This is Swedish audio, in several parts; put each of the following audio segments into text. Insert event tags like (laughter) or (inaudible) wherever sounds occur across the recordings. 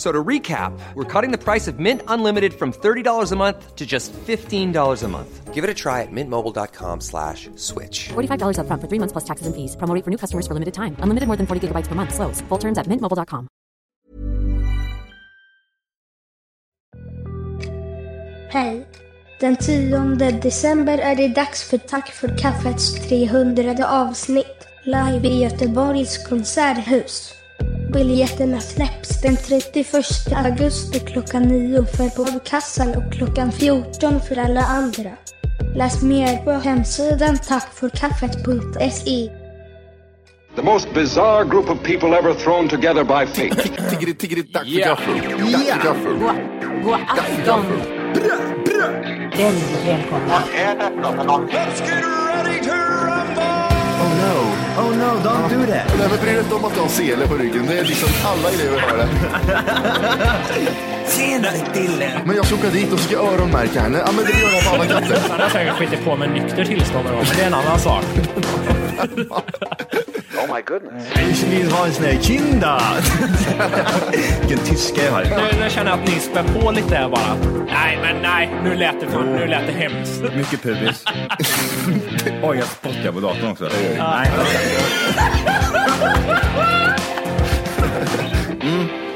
F- So to recap, we're cutting the price of Mint Unlimited from $30 a month to just $15 a month. Give it a try at mintmobile.com slash switch. $45 upfront for three months plus taxes and fees. Promo for new customers for limited time. Unlimited more than 40 gigabytes per month. Slows. Full terms at mintmobile.com. Hej! Den 10 december är det dags för Tack för kaffets 300 avsnitt. Live i Göteborgs konserthus. Biljetterna släpps den 31 augusti klockan 9 för påkassan och klockan 14 för alla andra. Läs mer på hemsidan tackforkaffet.se. The most bizarre group of people ever thrown together by fate. Tiggeri, tiggeri, dack för gaffel. Dack för gaffel. God afton! Väldigt välkomna. Oh no, oh no, don't do that. Nej, men bry dig inte om att du har sele på ryggen. Det är liksom alla elever har det. (laughs) Tjenare Dille! Men jag ska åka dit och ska öronmärka henne. Ja, men det gör jag på alla katter. Han har säkert skitit på med nykter tillstånd men det är en annan sak. Ich vill ha en sån här kinda! Vilken tyska jag har. Nu, nu känner jag att ni spär på lite här bara. Nej, men nej, nu lät det, för, nu lät det hemskt. Mycket pubis. (laughs) Oj, jag spottar på datorn också. Nej.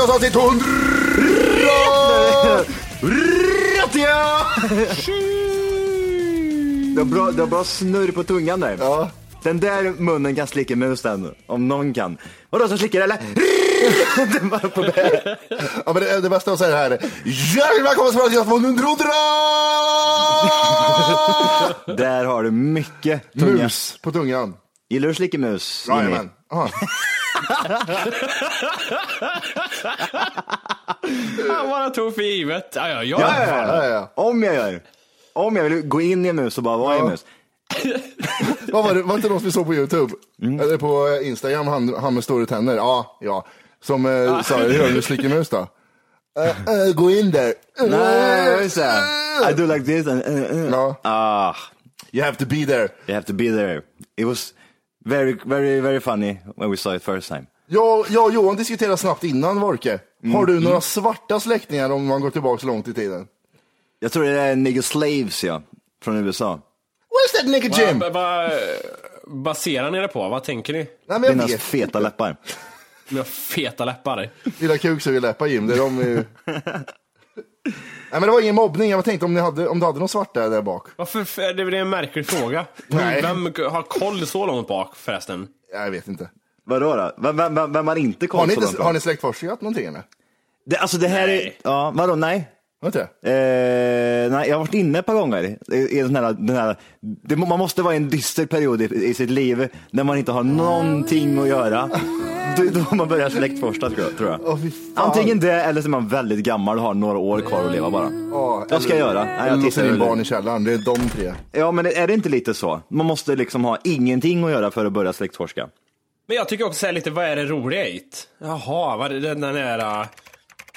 Podcast avsnitt 100! Ja! Du har, bra, du har bra snurr på tungan där. Ja. Den där munnen kan slicka mus den, om någon kan. Vadå som slickar eller? (laughs) På bä. Ja, men det, det bästa att säga det här. är, Hjärtligt välkomna till podcast 100! Där har du mycket tunga. Mus på tungan. Gillar du att slicka mus? Jimmy? Jajamän. (laughs) Ja. (laughs) Han bara tog för givet. Ja, ja, ja. Ja, ja, Ja, ja. ja. Om jag gör. Om jag vill gå in i en mus och bara vara i en Ja. mus. (laughs) Vad var det? Var det inte något vi såg på Youtube? Mm. Eller på eh, Instagram, han, han med stora tänder. Ja, ja. Som eh, sa, hur gör du slickar mus då? (laughs) Eh, eh, gå in där. Nej, just det. I do like this and... Uh, uh. Ja. Ah, You have to be there. you have to be there. It was very, very, very funny when we saw it first time. Jag, jag och Johan diskuterade snabbt innan, Vorke. Mm. Har du några svarta släktingar om man går tillbaka så långt i tiden? Jag tror det är Nigger Slaves, ja. Från USA. Where's that nigga Jim? Vad vad baserar ni det på? Vad tänker ni? Nej, men jag Dina vet. feta läppar. Med feta läppar. Lilla kuk så vi läppar Jim, det är de ju... (laughs) Nej men det var ingen mobbning, jag tänkte om, ni hade, om du hade någon svarta där bak. Varför? Det är väl en märklig fråga. Nej. Vem har koll så långt bak förresten? Jag vet inte. Vadå då? Vem, vem, vem, vem har inte koll Har ni, så långt inte, bak? har ni släktforskat någonting eller? Det, alltså det här är... Ja, vadå, nej? Inte det? Eh, nej, jag har varit inne ett par gånger. I, i den här, den här, det, man måste vara i en dyster period i, i sitt liv när man inte har någonting att göra. Då, då man börjar släktforska tror jag. Tror jag. Åh, fy fan. Antingen det eller så är man väldigt gammal och har några år kvar att leva bara. Ja, Vad ska jag göra? Nej, jag tittar in väl- barn i källaren, det är de tre. Ja, men är det inte lite så? Man måste liksom ha ingenting att göra för att börja släktforska. Men jag tycker också så här lite, vad är det roliga i det? Jaha, vad är det, den där...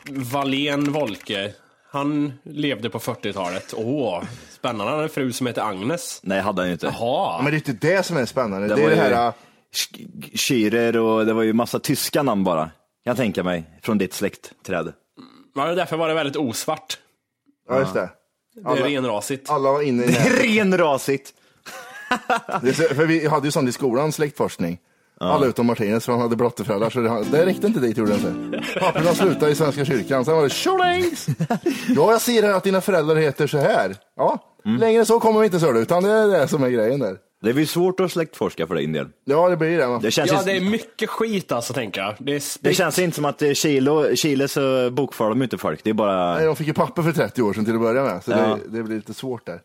Wallén Wolke. Han levde på 40-talet. Åh, spännande. Han hade en fru som heter Agnes. Nej, hade han ju inte. Jaha. Men det är inte det som är spännande. Det Det, är det här, äh, Sch- Schürer och det var ju massa tyska namn bara. Jag tänka mig, från ditt släktträd. Ja, därför var det väldigt osvart. ja just det. Det är Alla- renrasigt. Alla var inne i Det är renrasigt. det. är så- För vi hade ju sånt i skolan, släktforskning. Alla utom Martinez, för han hade brotteföräldrar, så det, det räckte inte dit, gjorde det inte. Papporna slutade i Svenska kyrkan, sen var det tjolängs! (laughs) Ja, jag ser här att dina föräldrar heter så här. Ja, Mm. längre så kommer vi inte, så du, utan det är det som är grejen där. Det blir svårt att släktforska för din del. Ja, det blir det. va. Det känns, Ja, det är mycket skit alltså, tänker jag. Det är det känns inte som att eh, Chile, Chile så bokför de inte folk. Det är bara... Nej, de fick ju papper för 30 år sedan till att börja med, så Ja. det, det blir lite svårt där.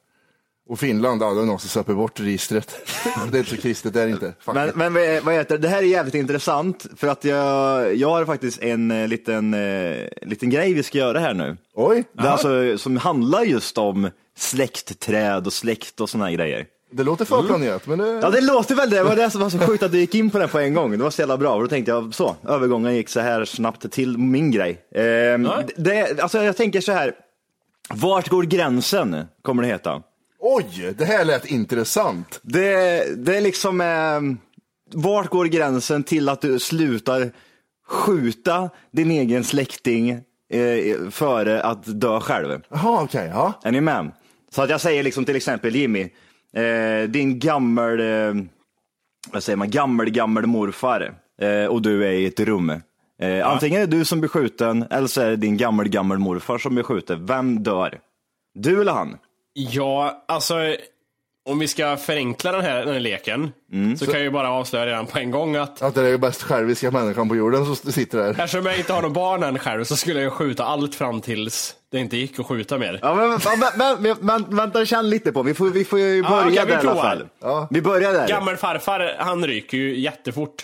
Och Finland, ja, någon som söper bort registret. (laughs) det är inte så kristet, det är det inte. Men, men vad heter det? det här är jävligt intressant för att jag, jag har faktiskt en eh, liten, eh, liten grej vi ska göra här nu. Oj, Det är alltså, som handlar just om släktträd och släkt och såna här grejer. det låter förplanerat, men det... Ja det låter väl det, det var det som var så sjukt att du gick in på det på en gång. Det var så jävla bra, och då tänkte jag så, övergången gick så här snabbt till min grej. Ehm, det, alltså jag tänker så här, vart går gränsen, kommer det heta. Oj, det här lät intressant. Det, det är liksom, eh, vart går gränsen till att du slutar skjuta din egen släkting eh, före att dö själv? Jaha, okej, ja. Är ni med? Så att jag säger liksom till exempel Jimmy, eh, din gammel, eh, vad säger man, gammel, gammel morfar eh, och du är i ett rum. Eh, Antingen är det du som blir skjuten eller så är det din gammel, gammel morfar som blir skjuten. Vem dör? Du eller han? Ja, alltså om vi ska förenkla den här, den här leken så, kan jag ju bara avslöja redan på en gång att Att det är den bäst själviska människan på jorden som sitter där. eftersom jag inte har någon barn än själv så skulle jag skjuta allt fram tills det inte gick att skjuta mer. Ja, men, men, men, men, vänta, känn lite på. Vi får, vi får ju börja okej, vi där i alla fall. Ja. Vi börjar där. Gammal farfar, han ryker ju jättefort.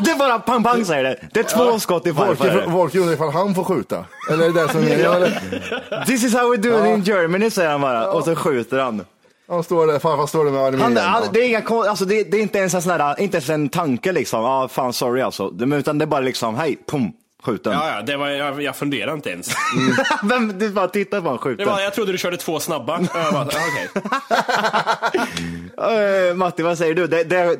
Det är bara pang pang säger det. Det är två skott i farfar. Volke, Volke undrar ifall han får skjuta. Eller är det det som är ja. eller? This is how we do it in Germany säger han bara. Och så skjuter han. Han står där, farfar står där med armen Han, han, Ja. det, är inga, kon- alltså det, det är inte ens en, sån här, inte ens en tanke liksom. Ah, fan sorry alltså. Det- Utan det är bara liksom, hej, pum, skjuten. Ja, ja, det var, jag, jag funderade inte ens. (laughs) Vem, du bara tittar på honom Det skjuten. var, jag trodde du körde två snabba. Jag bara, okej. (laughs) Eh, Matti, vad säger du? Det, det,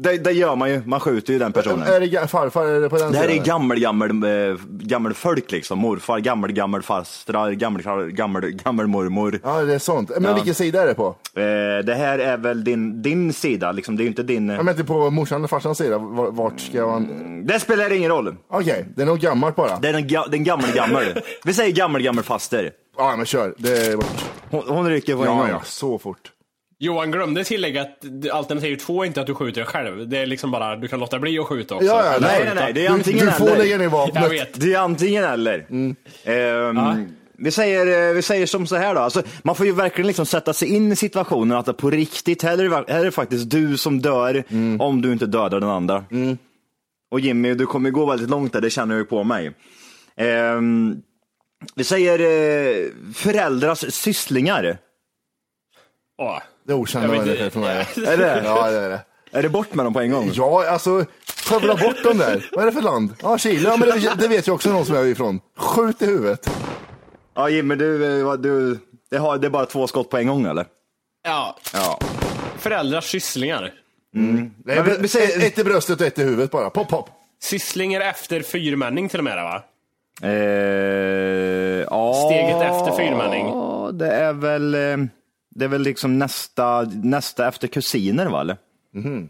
det, det gör man ju. Man skjuter ju den personen. Är det farfar, är det på den Det här är gammel, gammel, eh, gammel folk liksom. Morfar, gammel, gammel fastrar, gammel, gammel, gammel mormor. Ja, det är sånt. Men vilken sida är det på? Eh, det här är väl din, din sida, liksom. det är ju inte din... Jag menar på morsan och farsans sida. Var- Vart ska man? Det spelar ingen roll. Okej, det är nog gammalt bara. Det är den, ga- den gammel, gammel. (laughs) Vi säger gammel, gammel faster. Ja, men kör. Det är. Hon, hon rycker på en Ja, gång. ja, så fort. Johan glömde tillägga att alternativ två är inte att du skjuter själv. Det är liksom bara, du kan låta bli att skjuta också. Ja, ja, Nej, nej, nej. Det är Du, antingen du får eller. lägga ner vapnet. Jag vet. Det är antingen eller. Ehm, vi, säger, eh, vi säger som så här då, alltså, man får ju verkligen liksom sätta sig in i situationen att det på riktigt, här är det, här är det faktiskt du som dör om du inte dödar den andra. Och Jimmy, du kommer gå väldigt långt där, det känner jag ju på mig. Ehm, vi säger eh, föräldrars sysslingar. Åh. Det är okända Jag vet människor för mig. (laughs) Är det? Ja, det är det. Är det bort med dem på en gång? Ja, alltså, skövla bort dem där. Vad är det för land? Ja, Chile. Ja, men det, det vet jag också någon som är ifrån. Skjut i huvudet. Ja, Jimmy, du, eh, du det, har, det är bara två skott på en gång eller? Ja, Ja. föräldrars sysslingar. Nej, Men vi- vi säger- ett i bröstet och ett i huvudet bara. Pop, pop. Sysslingar efter fyrmänning till och med va? Eh, ja. Steget efter fyrmänning. Ja, det är väl, eh, det är väl liksom nästa, nästa efter kusiner va? Eller?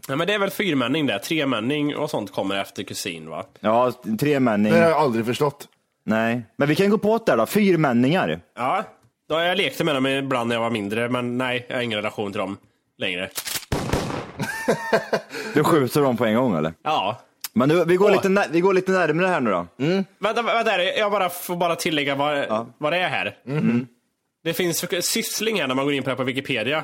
Ja, men det är väl fyrmänning det. Tremänning och sånt kommer efter kusin va? Ja, tremänning. Det har jag aldrig förstått. Nej, men vi kan gå på det där då. Fyrmänningar. Ja, då jag lekte med dem ibland när jag var mindre, men nej, jag har ingen relation till dem längre. (laughs) Du skjuter dem på en gång eller? Ja. Men nu, vi, går Åh. lite, när- vi går lite närmare här nu då. Vänta, vänta här. jag bara, får bara tillägga vad, vad det är här. Det finns för- syssling här när man går in på det här på Wikipedia.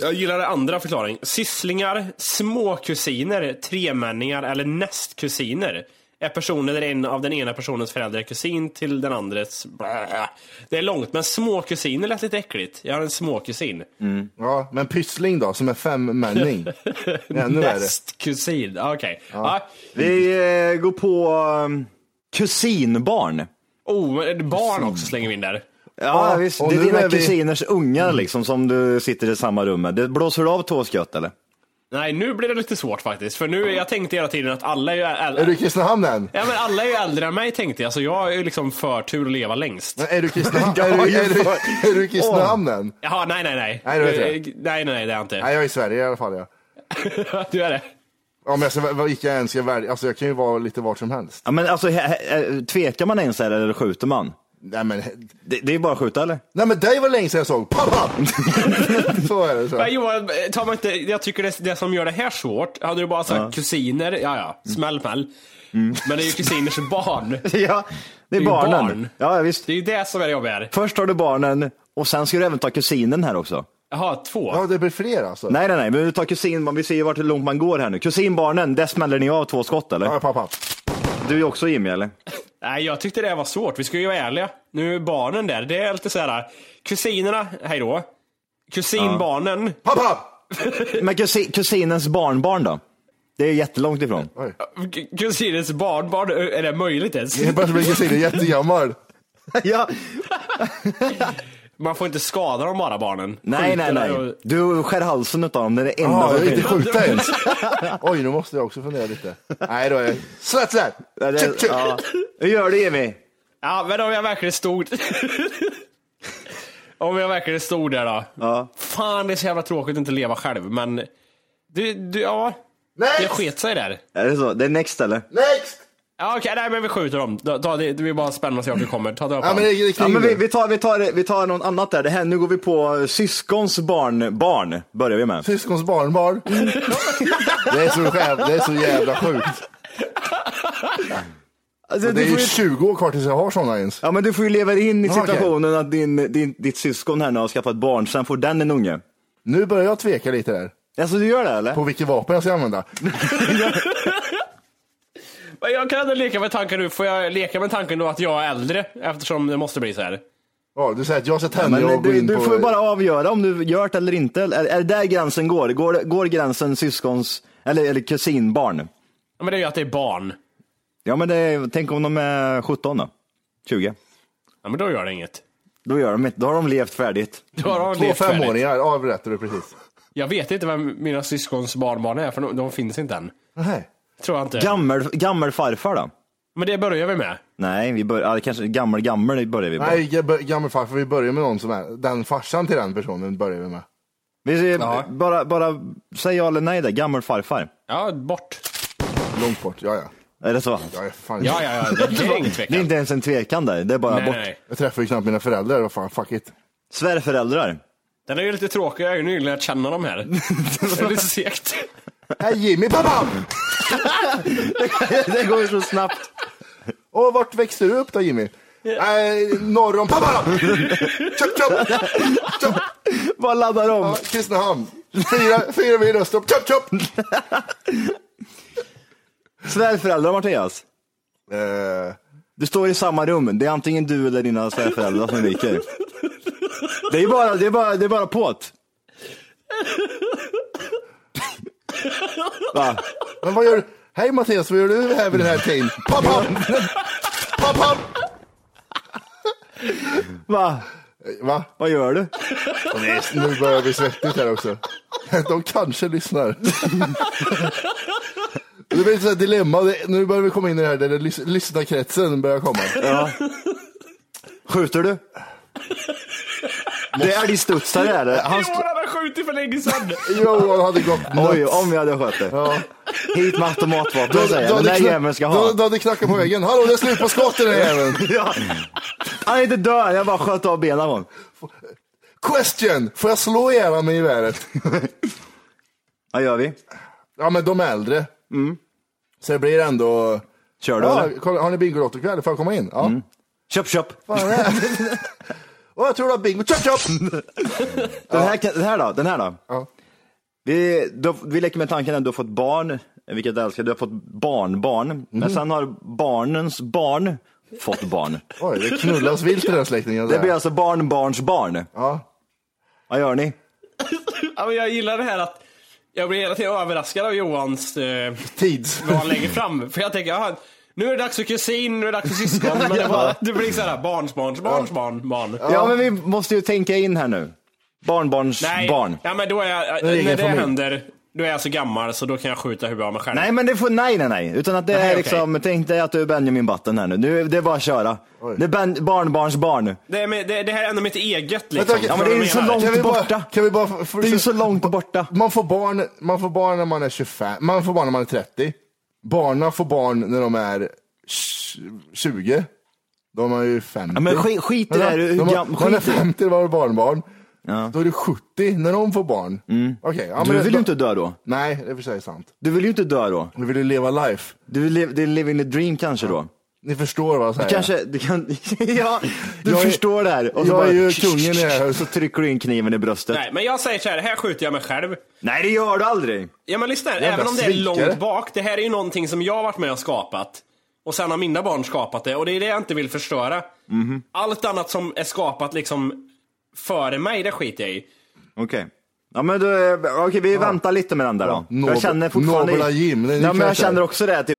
Jag gillar det andra förklaring. Sysslingar, småkusiner, tremänningar eller nästkusiner är personer där en av den ena personens föräldrar är kusin till den andres... Blä. Det är långt, men småkusiner lät lite äckligt. Jag har en småkusin. Ja, men pyssling då, som är femmänning. (laughs) Ännu. Nästkusin, okej. Ja. Vi eh, går på, um, Kusinbarn. Oh, barn också slänger vi in där. Ja, Ja, visst. Det är dina är vi- kusiners ungar liksom som du sitter i samma rum med. Det blåser du av två skott eller? Nej, nu blir det lite svårt faktiskt. För nu, jag tänkte hela tiden att alla är ju äldre. Är du i Kristinehamn än? Ja, men alla är ju äldre än mig tänkte jag, så jag har ju liksom förtur att leva längst. Men Är du i Kristinehamn? (laughs) Jag är, har du, ju är, du, för- är du i Kristinehamn än? Jaha, nej, nej, nej. Nej, det vet jag. Eh, Nej, nej, nej, det är jag inte. Nej, jag är i Sverige i alla fall. Ja. (laughs) Du är det? Ja, men alltså, vad gick jag än ska välja? Alltså, jag kan ju vara lite vart som helst. Ja, men alltså, he- tvekar man ens eller eller skjuter man? Nej, men, Det, det är bara att skjuta eller? nej, men dig var länge sedan jag såg. Pappa! (laughs) så är det. Så. Men Johan, tar man inte, jag tycker det, det som gör det här svårt, hade du bara sagt kusiner, ja ja, smäll smäll. Men det är ju kusiners (laughs) barn. Ja, det är, Det är ju barnen. barn. Ja, visst. Det är ju det som är det jobbiga här. Först har du barnen och sen ska du även ta kusinen här också. Jaha, två? Ja, det blir fler alltså. Nej, nej, nej, men du tar kusin, vi ser ju vart hur långt man går här nu. Kusinbarnen, där smäller ni av två skott eller? Ja, pappa. Du är också Jimmy eller? (laughs) Nej, jag tyckte det var svårt. Vi ska ju vara ärliga. Nu är barnen där, det är lite så här. Kusinerna, hej då. Kusinbarnen, Pappa! Men kusi, kusinens barnbarn då? Det är jättelångt ifrån. Oj. kusinens barnbarn, är det möjligt ens? Helt plötsligt blir kusinen jättegammal. ja. (laughs) Man får inte skada de bara barnen. Nej, nej, Skjuter nej. och- Du skär halsen utav dem, det är det enda som jag vill skjuta ens. (laughs) Oj, nu måste jag också fundera lite. Nej, då är det tjup. ja. Hur gör du Jimmy? Ja, men om jag verkligen stod... (laughs) om jag verkligen stod där då. Ja. Fan, det är så jävla tråkigt att inte leva själv, men... Du, du, ja. Next! Det sket sig där. Är det så? Det är next eller? Next! Ja, okej, nej men vi skjuter dem. Ta, det, det blir bara spännande att se vart vi kommer. Ta Ja, men det, Ja, men vi, vi, tar, vi, tar, vi tar något annat där. Det här, nu går vi på syskons barn, barn börjar vi med. Syskons barnbarn. Det är så, det är så jävla sjukt. Alltså, Det är ju ju, 20 år kvar tills jag har såna ens. ja, men du får ju leva in i situationen att din, din, ditt syskon här nu har skaffat barn, sen får den en unge. Nu börjar jag tveka lite där. Alltså du gör det eller? På vilket vapen jag ska använda. (laughs) (laughs) Men Jag kan ändå leka med tanken nu. Får jag leka med tanken då att jag är äldre? Eftersom det måste bli så här. Ja, du säger att jag ska tända Men och gå du, in du på... får ju bara avgöra om du gör det eller inte. Är, är det där gränsen går? Går, går gränsen syskons, eller, eller kusinbarn? Ja, men det är ju att det är barn. Ja men det, är- tänk om de är 17 då? 20? Ja, men då gör det inget. Då, gör de, inte- då har de levt färdigt. Då har de Två femåringar, ja berättar du precis. Jag vet inte vem mina syskons barnbarn är, för de, de finns inte än. Nej. Tror jag inte. Gammel, gammelfarfar då? men det börjar vi med. Nej, vi börjar, ja, kanske gammel, gammel börjar vi på. Nej, gab- gammelfarfar, vi börjar med någon som är, den farsan till den personen börjar vi med. Vi ser, Ja. bara, bara säg ja eller nej där, gammelfarfar. Ja, bort. Långt bort, ja ja. Är det så? Är fan, Ja, ja, ja. Det, är (laughs) ingen Det är tvekan. inte ens en tvekan där, det är bara Nej, bort. nej. jag träffar ju knappt mina föräldrar, vad fan, fuck it. Svärföräldrar. Den är ju lite tråkig. Jag har ju nyligen lärt känna dem här. (laughs) Det är lite segt. Hej Jimmy, pappa! Det går ju så snabbt. Och vart växte du upp då Jimmy? Äh, norr om! Chop, chop! chop. Bara laddar om. Ja, Kristinehamn. Fyra, fyra mil österut, chop, chop! Svärföräldrar Mattias. Eh, Du står i samma rum, det är antingen du eller dina svärföräldrar som ryker. Det är bara, det är bara, det är bara påt. Va? Men vad gör du? Hej Mattias, vad gör du här vid den här tiden? Pappa! Pappa! Va? Va? Vad gör du? Nej, nu börjar det bli svettigt här också. De kanske lyssnar. Det blir ett sånt dilemma. Nu börjar vi komma in i det här där det lys- lyssnarkretsen börjar komma. Ja. Skjuter du? Det är älgstudsare är det. Han st- skjutit för länge sedan. (laughs) Johan hade gått Oj, nuts. om vi hade skött det. Ja. Hit med automatvapen Du, säger jag. Den där jäveln ska ha. du hade knackat på väggen. Hallå, det är slut på skott i den här jäveln. (laughs) Ja. Han är inte död, jag bara sköt av benen på honom. Question! Får jag slå ihjäl honom med geväret? (laughs) Vad gör vi? Ja, men de är äldre. Så det blir ändå... Kör du Ja, eller? har ni Bingolotto ikväll? Får jag komma in? Ja. Köp, köp. Fan, det Och jag tror du har bingo. Chop, chop! (laughs) Den, här, kan- den här då? Den här då? Ja. Vi, du, vi leker med tanken att du har fått barn, vilket jag älskar. Du har fått barnbarn, men sen har barnens barn fått barn. (laughs) Oj, det knullas vilt i den släktingen. Det blir alltså barnbarns barn. Ja. Vad gör ni? (coughs) Ja, men jag gillar det här att jag blir hela tiden överraskad av Johans, eh, Tids. vad han lägger (laughs) fram. För jag tänker, ja, Nu är det dags för kusin, nu är det dags för syskon. (laughs) Men det, det blir såhär barns, barns, barns, barn, barn. Ja, men vi måste ju tänka in här nu. Barnbarns Nej, barn. ja, men då är jag, när det familj. händer, då är jag så gammal så då kan jag skjuta huvudet av mig själv. Nej men det får, nej nej nej. Utan att det Nej, är liksom, tänk dig att du är Benjamin Button här nu. nu det är bara att köra. Det är ben, barnbarns barn. Det, är, med- det, det här är ändå mitt eget liksom. Vänta. Ja men det är ju så långt? Kan vi bara- borta. kan vi bara få- Det är ju så långt borta. Man får, barn, man får barn när man är 25, man får barn när man är 30. Barnen får barn när de är 20. De är ju 50. Ja, men skit, skit i det här. Hur De, gam- man är skit i det. 50 var barnbarn. Då är det 70 när de får barn. Okej, ja, men Du det- vill ju inte dö då. Nej, det är för sig sant. Du vill ju inte dö då. Du vill ju leva life. Du vill live, det är living the dream kanske då. Ni förstår vad jag säger. Kanske, du kan, (laughs) ja, du Jag är- förstår det här. Och så jag bara, är ju kungen i det här Så trycker du in kniven i bröstet. Nej, Nej, men jag säger så här, här skjuter jag mig själv. det gör du aldrig. Ja men lyssna här, Jävla även om det är svikare. långt bak, det här är ju någonting som jag har varit med och skapat. Och sen har mina barn skapat det, och det är det jag inte vill förstöra. Mhm. Allt annat som är skapat liksom före mig, det skiter jag i. Okej. Ja men då, eh, okej vi väntar lite med den där då. Nobel- jag känner fortfarande... Nobla Jim, det är ja, men jag känner också det. Typ,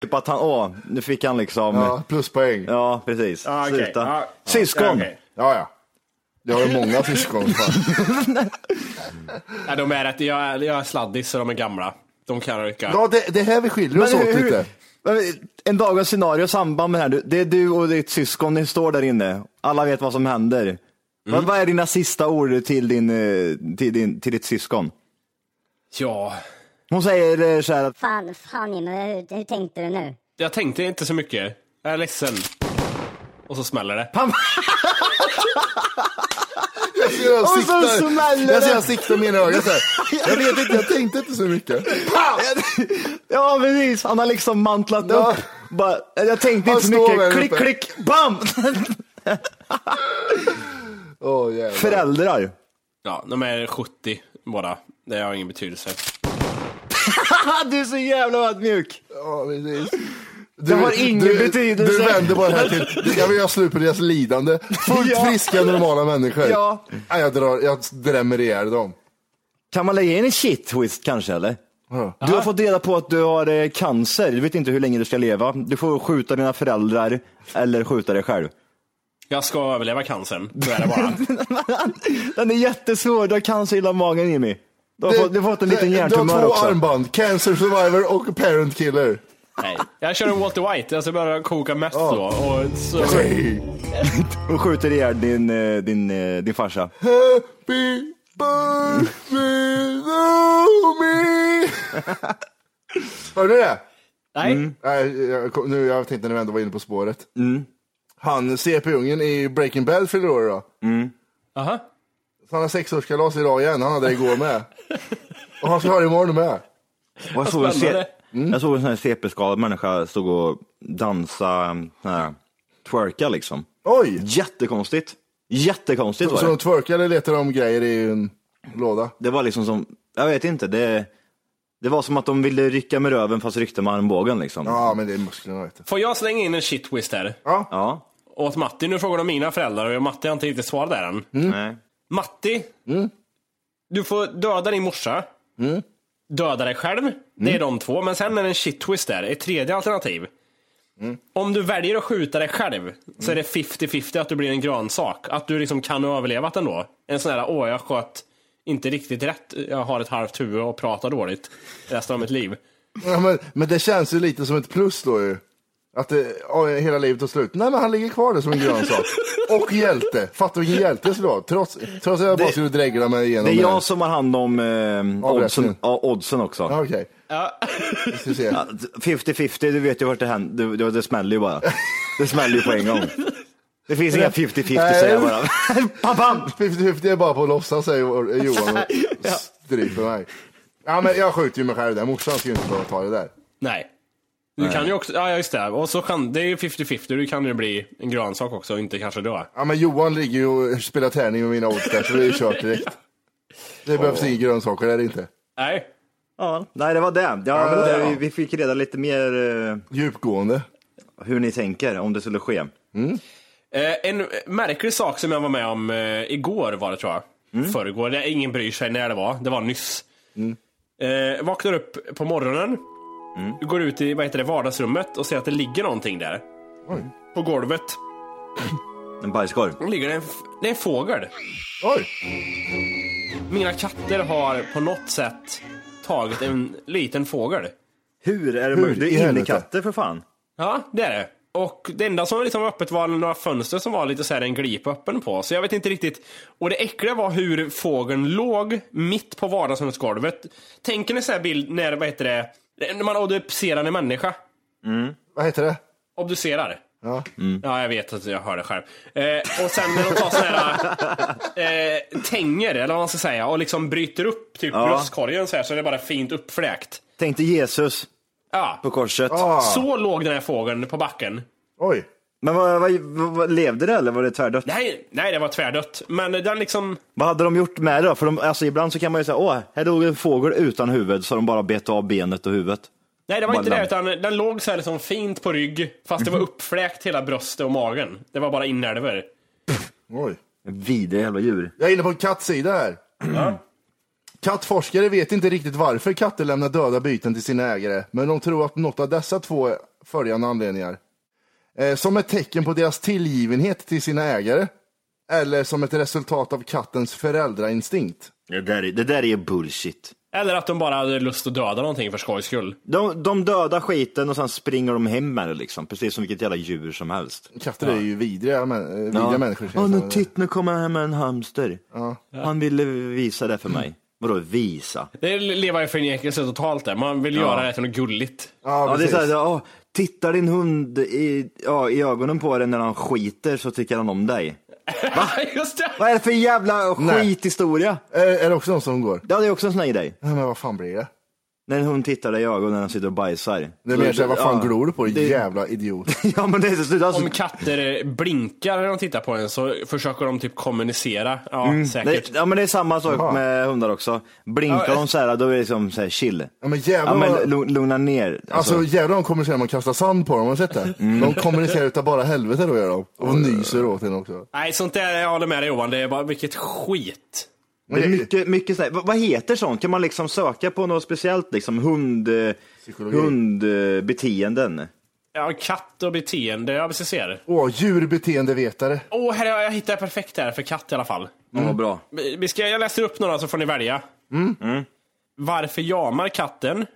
Typ att han, åh, nu fick han liksom... Ja, pluspoäng. Ja, Ja, precis. Ah, okej. Sluta. Ja, Syskon! ja, okej. ja. Jag har ju många (laughs) syskon. (laughs) Ja, de är rätt, jag, är- jag är sladdis så de är gamla. De kan rycka. Ja, det, det är här vi skiljer oss Men åt hur- lite. En dagens scenario, samband med det här. Det är du och ditt syskon, ni står där inne. Alla vet vad som händer. Mm. Vad, vad är dina sista ord till, din, eh, till, din, till ditt syskon? Ja, Hon säger eh, så här att, Fan, fan Jimmy, hur, hur tänkte du nu? jag tänkte inte så mycket. Jag är ledsen. Och så smäller det. Jag ser han Och så siktar, smäller jag ser han siktar med ena ögat så här. Jag vet inte, jag tänkte inte så mycket. ja precis, han har liksom mantlat Ja. upp. Bara, jag tänkte Han inte så står mycket, där klick, uppe. klick, bam! Åh jävlar. Föräldrar. Ja, de är 70 båda. Det har ingen betydelse. (laughs) du är så jävla ödmjuk. Ja, precis. Det har ingen du, betydelse. Du vänder bara det här till, (laughs) jag vill göra slut på deras lidande. Fullt Ja. friska normala människor. Ja. Nej, jag, drar, jag drämmer ihjäl dem. Kan man lägga in en shit twist kanske eller? Ja. Du har fått reda på att du har eh, cancer, du vet inte hur länge du ska leva. Du får skjuta dina föräldrar eller skjuta dig själv. Jag ska överleva cancern, så är det bara. (laughs) Den är jättesvår, du har cancer i magen Jimmy. Du har, fått, du har fått en liten Du har hjärntumör två också. armband, cancer survivor och parent killer. Nej. Jag kör en Walter White, jag ska bara koka mest då. Och så... Och (laughs) skjuter ihjäl din, eh, din, eh, din farsa. Happy birthday to me. (laughs) Hörde du det? Nej. Nej, jag, nu, jag tänkte när vi ändå var inne på spåret. Han, CP-ungen i Breaking Bad fyller år idag. Aha. Så han har sexårskalas idag igen, han hade det igår med. Och han ska ha det imorgon med. Och jag, såg en. C- jag såg en sån här CP-skadad människa stod och dansa, sån här, twerka liksom. Oj! Jättekonstigt. Jättekonstigt Så, var så det. de twerkar eller letar de grejer i en låda? Det var liksom som, jag vet inte, det, det var som att de ville rycka med röven fast ryckte med armbågen liksom. Ja, men det är musklerna vet du. Får jag slänga in en shit twist här? Ja. Ja. Åt Matti, nu frågar de mina föräldrar och Matti har inte riktigt svarat där än. Nej. Matti, du får döda din morsa. Döda dig själv. Det är de två. Men sen är det en shit twist där. Ett tredje alternativ. Om du väljer att skjuta dig själv så är det 50-50 att du blir en grönsak. Att du liksom kan ha överlevat ändå. En sån här, åh jag sköt inte riktigt rätt. Jag har ett halvt huvud och pratar dåligt resten av mitt liv. Ja, men, men det känns ju lite som ett plus då ju. Att det, ja, hela livet tar slut. Nej men han ligger kvar där som en grönsak. Och hjälte. Fattar du vilken hjälte jag skulle vara? Trots, trots att jag bara Det- skulle dregla mig igenom Det är jag som har hand om eh, oddsen, ja, oddsen också. Ska se. Ja, 50-50, du vet ju vart det händer. Det, det, det smäller ju bara. Det smäller ju på en gång. Det finns inga 50-50 säger jag bara. (laughs) Pam, pam. 50-50 är bara på att låtsas säger Johan (laughs) och stryper mig. Ja men jag skjuter ju mig själv där. Morsan ska ju inte behöva ta det där. Nej. Du kan ju också, ja just det. Och så kan, det är ju 50-50, du kan ju bli en grönsak också och inte kanske dö. Ja men Johan ligger ju och spelar tärning med mina odds där så det är ju kört direkt. Det behövs inga grönsaker där inte. Nej. Ja, nej, det var det. Ja, Ja, det vi, ja. vi fick reda lite mer eh, Djupgående. hur ni tänker om det skulle ske. Eh, en märklig sak som jag var med om eh, igår var det tror jag. Mm. Förrgår. Det, ingen bryr sig när det var. Det var nyss. Eh, vaknar upp på morgonen. Mm. Går ut i vad heter det, vardagsrummet och ser att det ligger någonting där. På golvet. En bajskorv. Då ligger det en, det är en fågel. Oj! Mina katter har på något sätt tagit en liten fågel. Hur är det Hur möjligt? Det är innekatter för fan. Ja, det är det. Och det enda som liksom var öppet var några fönster som var lite så här en glip öppen på. Så jag vet inte riktigt. Och det äckliga var hur fågeln låg mitt på vardagsrumsgolvet. Tänk en sån här bild när, vad heter det, när man obducerar en människa. Vad heter det? Obducerar. Ja. Ja, jag vet att jag hör det själv. Eh, och sen när de tar såna här (laughs) eh, tänger, eller vad man ska säga, och liksom bryter upp typ Ja. bröstkorgen så här, så det är bara fint uppfläkt. Tänk dig Jesus Ja, på korset. Ah. så låg den här fågeln på backen. Oj. Men vad, vad, vad, vad, levde det eller var det tvärdött? Nej, nej, det var tvärdött. Men den liksom... Vad hade de gjort med det då? För de, alltså, ibland så kan man ju säga, åh, här låg en fågel utan huvud, så de bara bet av benet och huvudet. Nej, det var Bara inte det, utan den låg så här liksom fint på rygg, fast det var uppfläkt hela bröstet och magen. Det var bara inälvor. Oj. Vidriga jävla djur. Jag är inne på en kattsida här. Kattforskare vet inte riktigt varför katter lämnar döda byten till sina ägare, men de tror att något av dessa två följande anledningar. Eh, som ett tecken på deras tillgivenhet till sina ägare, eller som ett resultat av kattens föräldrainstinkt. Det där, är- det där är bullshit. Eller att de bara hade lust att döda någonting för skojs skull. De, de dödar skiten och sen springer de hem med det liksom, precis som vilket jävla djur som helst. Katter är ju vidriga, men, eh, vidriga människor. Åh, känns nu titt, nu kommer han hem med en hamster. Han ville visa det för mig. Vadå visa? Det lever i förnekelse totalt där. Man vill göra det till något gulligt. Ja, Ja, det är så här, åh, tittar din hund i, ja, i ögonen på dig när han skiter så tycker han om dig. (laughs) Just det! Vad är det för jävla skithistoria? Är, är det också någon som går? Ja, det är också en sån här grej. Nej, men vad fan blir det? När en hund tittar dig i ögonen när han sitter och bajsar. Det är mer såhär, vad fan Ja. glor du på, din Det- jävla idiot? (laughs) Ja, men det är så, alltså, Om katter blinkar när de tittar på en så försöker de typ kommunicera. Ja, det, säkert. ja, men det är samma sak Jaha. med hundar också. Blinkar Ja, de så här, då är det liksom så här chill. Ja, men jävlar Ja, men vad- lu- lugna ner. Alltså jävlar de kommunicerar med att kasta sand på dem, har du sett det? Mm. De kommunicerar utav bara helvete då gör de. Och nyser åt en också. Nej, sånt där, jag håller med dig Johan. Det är bara vilket skit. Det är mycket, mycket så här, vad, heter sånt? Kan man liksom söka på något speciellt, liksom hund, Psykologi. hundbeteenden? Ja, katt och beteende, ja precis ser. Åh, djurbeteendevetare. Åh, här, jag hittar perfekt här för katt i alla fall. Ja, vad bra. Vi ska, jag läser upp några så får ni välja. Mm. Varför jamar katten?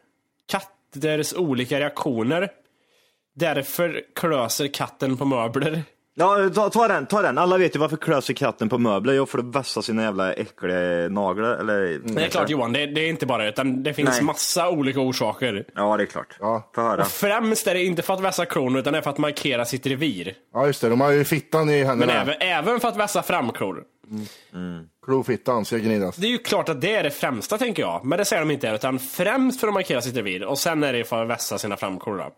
Katters olika reaktioner. Därför klöser katten på möbler. Ja, ta, ta den, ta den. Alla vet ju varför klöser katten på möbler. Jo, för att vässa sina jävla äckliga naglar. Eller, Det är klart Johan, det, det är inte bara det, utan det finns Nej. massa olika orsaker. Ja, det är klart. Ja. Få höra. Och främst är det inte för att vässa klorna, utan det är för att markera sitt revir. Ja just det, de har ju fittan i Men händerna. även, även för att vässa framklor. Klofittan ska gnidas. Det är ju klart att det är det främsta tänker jag. Men det säger de inte, utan främst för att markera sitt revir. Och sen är det för att vässa sina framklor. då.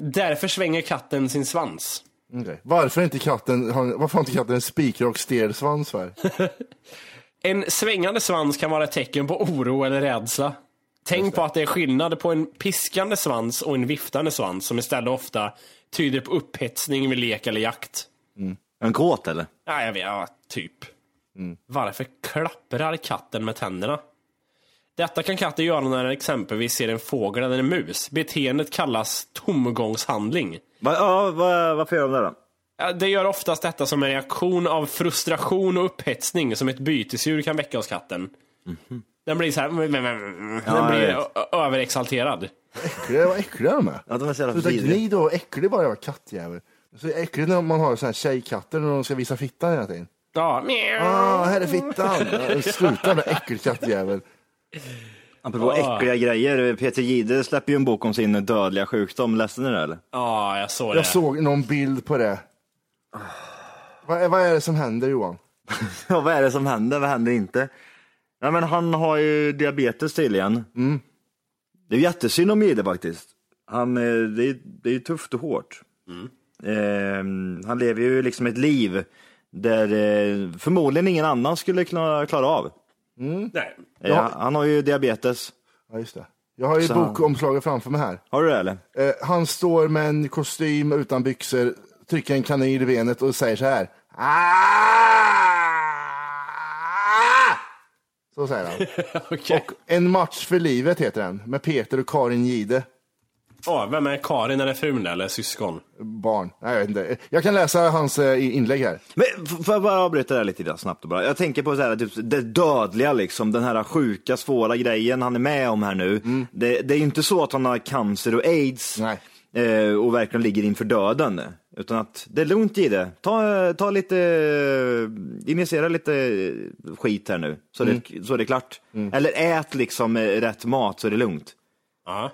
Därför svänger katten sin svans. Okej. Varför inte katten, har, varför har inte katten en spikrak stel svans för? (laughs) En svängande svans kan vara ett tecken på oro eller rädsla. Tänk på att det är skillnad på en piskande svans och en viftande svans som istället ofta tyder på upphetsning vid lek eller jakt. En kåt eller? Ja, jag vet, ja, typ. Varför klapprar katten med tänderna? Detta kan katten göra när den exempelvis ser en fågel eller en mus. Beteendet kallas tomgångshandling. Va, ja, va, varför gör de det då? Ja, det gör oftast detta som en reaktion av frustration och upphetsning som ett bytesdjur kan väcka hos katten. Den blir så här, den jag blir överexalterad. Äckliga, vad äckliga de är. Ja, de är så jävla Sluta vidriga. gni då, äcklig bara jag var kattjävel. Så äckligt när man har såna här tjejkatter när de ska visa fittan hela tiden. Ja, mjau. Ah, här är fittan. Ja, Sluta med äcklig kattjävel. Apropå Ah. äckliga grejer, Peter Jihde släpper ju en bok om sin dödliga sjukdom. Läste ni det eller? ja, jag såg det. Jag såg någon bild på det. Vad, är- vad är det som händer Johan? (laughs) Ja, vad är det som händer? Vad händer inte? Ja, men han har ju diabetes tydligen. Det är jättesynd om Jihde faktiskt. Han, eh, det, är, det är tufft och hårt. Eh, han lever ju liksom ett liv där eh, förmodligen ingen annan skulle klara, klara av. Nej. Eh, Han har ju diabetes. Ja, just det. Jag har ju Så- bokomslaget framför mig här. Har du det eller? Eh, han står med en kostym utan byxor, trycker en kanin i benet och säger så här. (laughs) "Ah!" Så säger han. Okej. En match för livet heter den, med Peter och Karin Gide. Ja, vem är Karin? Är det frun eller syskon? Barn. Nej, jag vet inte. Jag kan läsa hans eh, inlägg här. Men får jag bara avbryta det här lite grann snabbt och bara. Jag tänker på så här, typ, det dödliga liksom, den här sjuka, svåra grejen han är med om här nu. Det, det är ju inte så att han har cancer och aids Nej. eh, och verkligen ligger inför döden. Utan att det är lugnt i det. Ta, ta lite, eh, injicera lite skit här nu, så, det, så är det klart. Eller ät liksom eh, rätt mat så är det lugnt. Ja.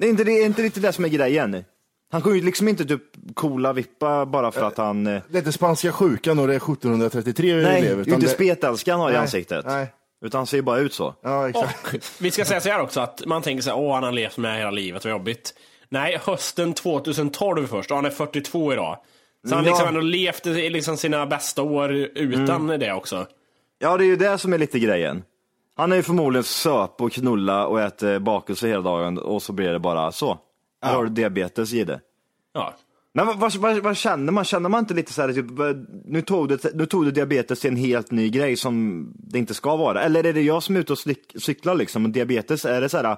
Det är inte, det är inte riktigt det som är grejen. Han ju liksom inte typ coola vippa bara för att han... eh, Det är inte spanska sjukan och det är 1733 vi Nej, det lever. är ju inte det- spetälska han har i Nej, ansiktet. nej. Utan han ser ju bara ut så. Ja, exakt. Och vi ska säga så här också att man tänker så här, åh han har levt med hela livet, vad jobbigt. Nej, hösten 2012 först, och han är 42 idag. Så han Ja. liksom ändå levt liksom sina bästa år utan det också. Ja, det är ju det som är lite grejen. Han är ju förmodligen söp och knulla och äter bakelse hela dagen och så blir det bara så. Här har du diabetes i det. Ja. Men vad, vad, vad, känner man? Känner man inte lite så här, typ, nu, tog du, nu tog du diabetes till en helt ny grej som det inte ska vara? Eller är det jag som är ute och slick, cyklar liksom? Och diabetes, är det så här, "Ah,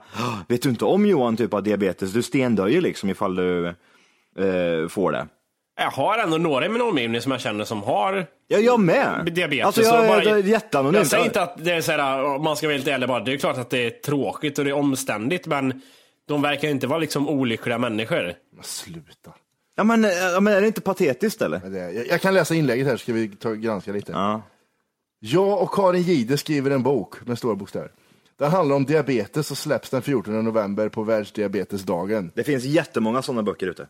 vet du inte om Johan typ har diabetes? Du stendör ju liksom ifall du eh, får det. Jag har ändå några i min omgivning som jag känner som har Ja, jag med. diabetes. Alltså jag Och bara-. Jag säger inte att det är så här, om man ska vara helt ärlig bara, det är klart att det är tråkigt och det är omständigt, men de verkar inte vara liksom olyckliga människor. Men sluta. Ja men, ja, men är det inte patetiskt eller? Jag, jag kan läsa inlägget här så ska vi ta, granska lite. Ja. Jag och Karin Gide skriver en bok med stora bokstäver. Den handlar om diabetes och släpps den 14 november på världsdiabetesdagen. Det finns jättemånga sådana böcker ute.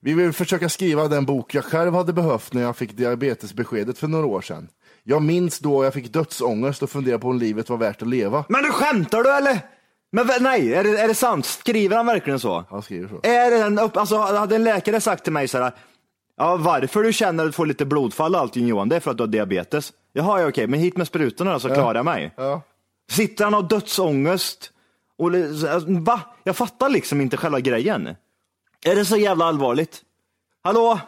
Vi vill försöka skriva den bok jag själv hade behövt när jag fick diabetesbeskedet för några år sedan. Jag minns då jag fick dödsångest och funderade på om livet var värt att leva. Men du skämtar du eller? Men nej, är det, är det sant? Skriver han verkligen så? Han skriver så. Är det en alltså hade en läkare sagt till mig så här, ja varför du känner att du får lite blodfall och allting Johan, det är för att du har diabetes. Jaha, ja, okej, men hit med sprutorna då, så klarar jag mig. Ja. Sitter han och har dödsångest? Och, alltså, va? Jag fattar liksom inte själva grejen. Är det så jävla allvarligt? Hallå?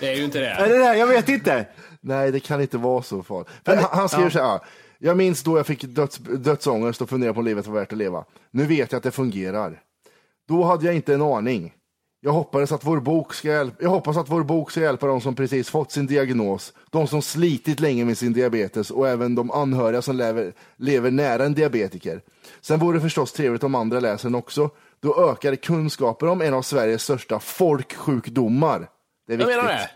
Det är ju inte Är det. det det? Jag vet inte. Nej, det kan inte vara så farligt. För han, han skriver så här. Jag minns då jag fick döds, dödsångest och funderade på om livet var värt att leva. Nu vet jag att det fungerar. Då hade jag inte en aning. Jag hoppas att vår bok ska hjälpa, jag hoppas att vår bok ska hjälpa de som precis fått sin diagnos, de som slitit länge med sin diabetes och även de anhöriga som lever, lever nära en diabetiker. Sen vore det förstås trevligt om andra läser den också. Då ökar kunskaper om en av Sveriges största folksjukdomar. Det är Jag viktigt. menar det.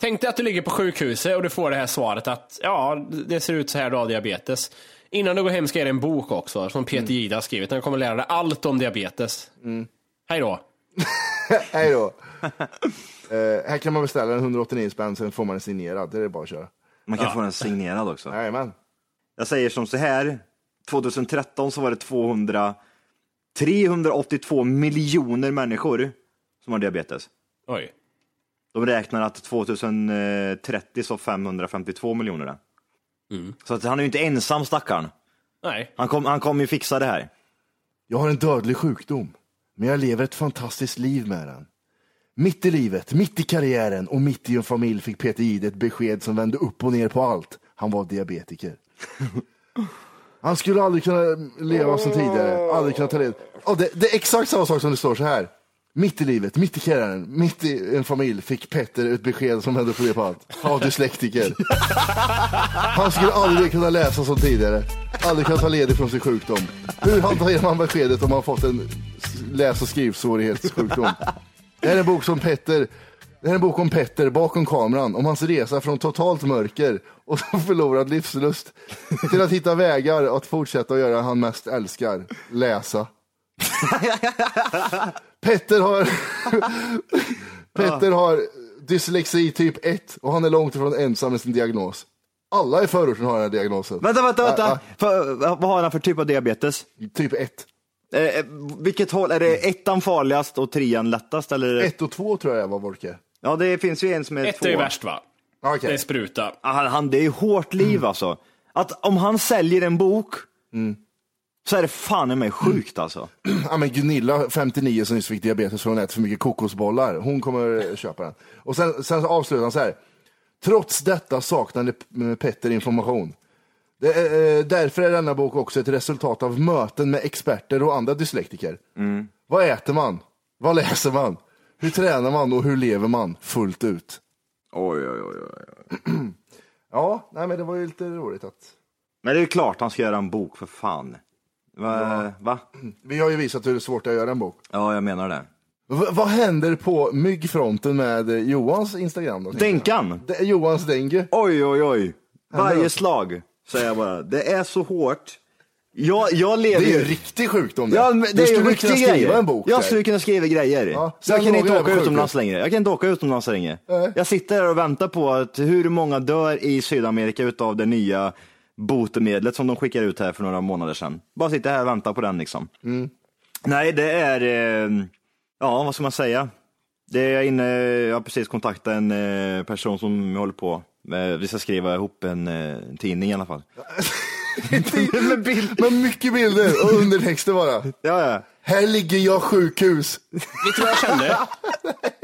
Tänk dig att du ligger på sjukhuset och du får det här svaret att ja, det ser ut så här, du har diabetes. Innan du går hem ska jag ge dig en bok också, som Peter Jihde har skrivit. Den kommer lära dig allt om diabetes. Hej då. (laughs) Hej då. Eh, här kan man beställa en 189 spänn, sen får man den signerad. Det är bara att köra. Man kan få den signerad också. Jajamän. Jag säger som så här. 2013 så var det 200, 382 miljoner människor som har diabetes. Oj. De räknar att 2030 så 552 miljoner det. Så att han är ju inte ensam stackaren. Nej. Han kommer han kom ju fixa det här. Jag har en dödlig sjukdom, men jag lever ett fantastiskt liv med den. Mitt i livet, mitt i karriären och mitt i en familj fick Peter Jihde ett besked som vände upp och ner på allt. Han var diabetiker. Han skulle aldrig kunna leva som tidigare, aldrig kunna ta led. Ja, det, det är exakt samma sak som det står så här. Mitt i livet, mitt i karriären, mitt i en familj fick Petter ett besked som hände på det på allt. Av dyslektiker. (laughs) Han skulle aldrig kunna läsa som tidigare. Aldrig kunna ta ledigt från sin sjukdom. Hur hanterar man beskedet om man fått en läs och skrivsvårighetssjukdom? Det här är en bok som Petter det här är en bok om Petter bakom kameran, om hans resa från totalt mörker och förlorad livslust till att hitta vägar att fortsätta att göra han mest älskar, läsa. Petter har, Petter har dyslexi typ 1 och han är långt ifrån ensam med sin diagnos. Alla i förorten har den här diagnosen. Vänta, vänta, vänta. Ja, För, vad har han för typ av diabetes? Typ 1. Eh, eh, vilket håll, är det ettan farligast och trean lättast? Eller? 1 och 2 tror jag var Volke. Ja, det finns ju en som är Ett två. är ju värst va? Okej. Det är spruta. Han, han, det är ju hårt liv alltså. Att om han säljer en bok så är det fan i mig sjukt alltså. (clears throat) Ja, men Gunilla, 59, som nyss fick diabetes för hon äter för mycket kokosbollar. Hon kommer köpa den. Och sen, sen avslutar han så här. Trots detta saknade Petter information. Det är, eh, därför är denna bok också ett resultat av möten med experter och andra dyslektiker. Vad äter man? Vad läser man? Hur tränar man och hur lever man fullt ut? Oj, oj, oj, oj. (clears throat) Ja, nej, men det var ju lite roligt att Men det är klart han ska göra en bok för fan. Va? va? vi har ju visat hur svårt det är att göra en bok. Ja, jag menar det. V- vad händer på myggfronten med eh, Johans Instagram? Då, tänker jag? Denkan! Det är Johans dengue. Oj, oj, oj. Varje slag, säger jag bara. Det är så hårt. Jag, jag lever Det är ju en riktig sjukdom det. Ja, men du det är ju skulle riktiga kunna skriva grejer. en bok jag där. skulle kunna skriva grejer. Ja, sen jag kan inte åka på utomlands längre. Jag kan inte åka utomlands längre. Nej. Jag sitter här och väntar på att hur många dör i Sydamerika utav det nya botemedlet som de skickade ut här för några månader sedan. Bara sitter här och väntar på den liksom. Mm. Nej, det är, eh, ja vad ska man säga? Det är jag inne, jag har precis kontaktat en eh, person som håller på. med- Vi ska skriva ihop en, eh, en tidning i alla fall. (laughs) med, bild. med mycket bilder och undertexter bara. Ja, ja. Här ligger jag sjukhus. Vet du vad jag kände? (laughs)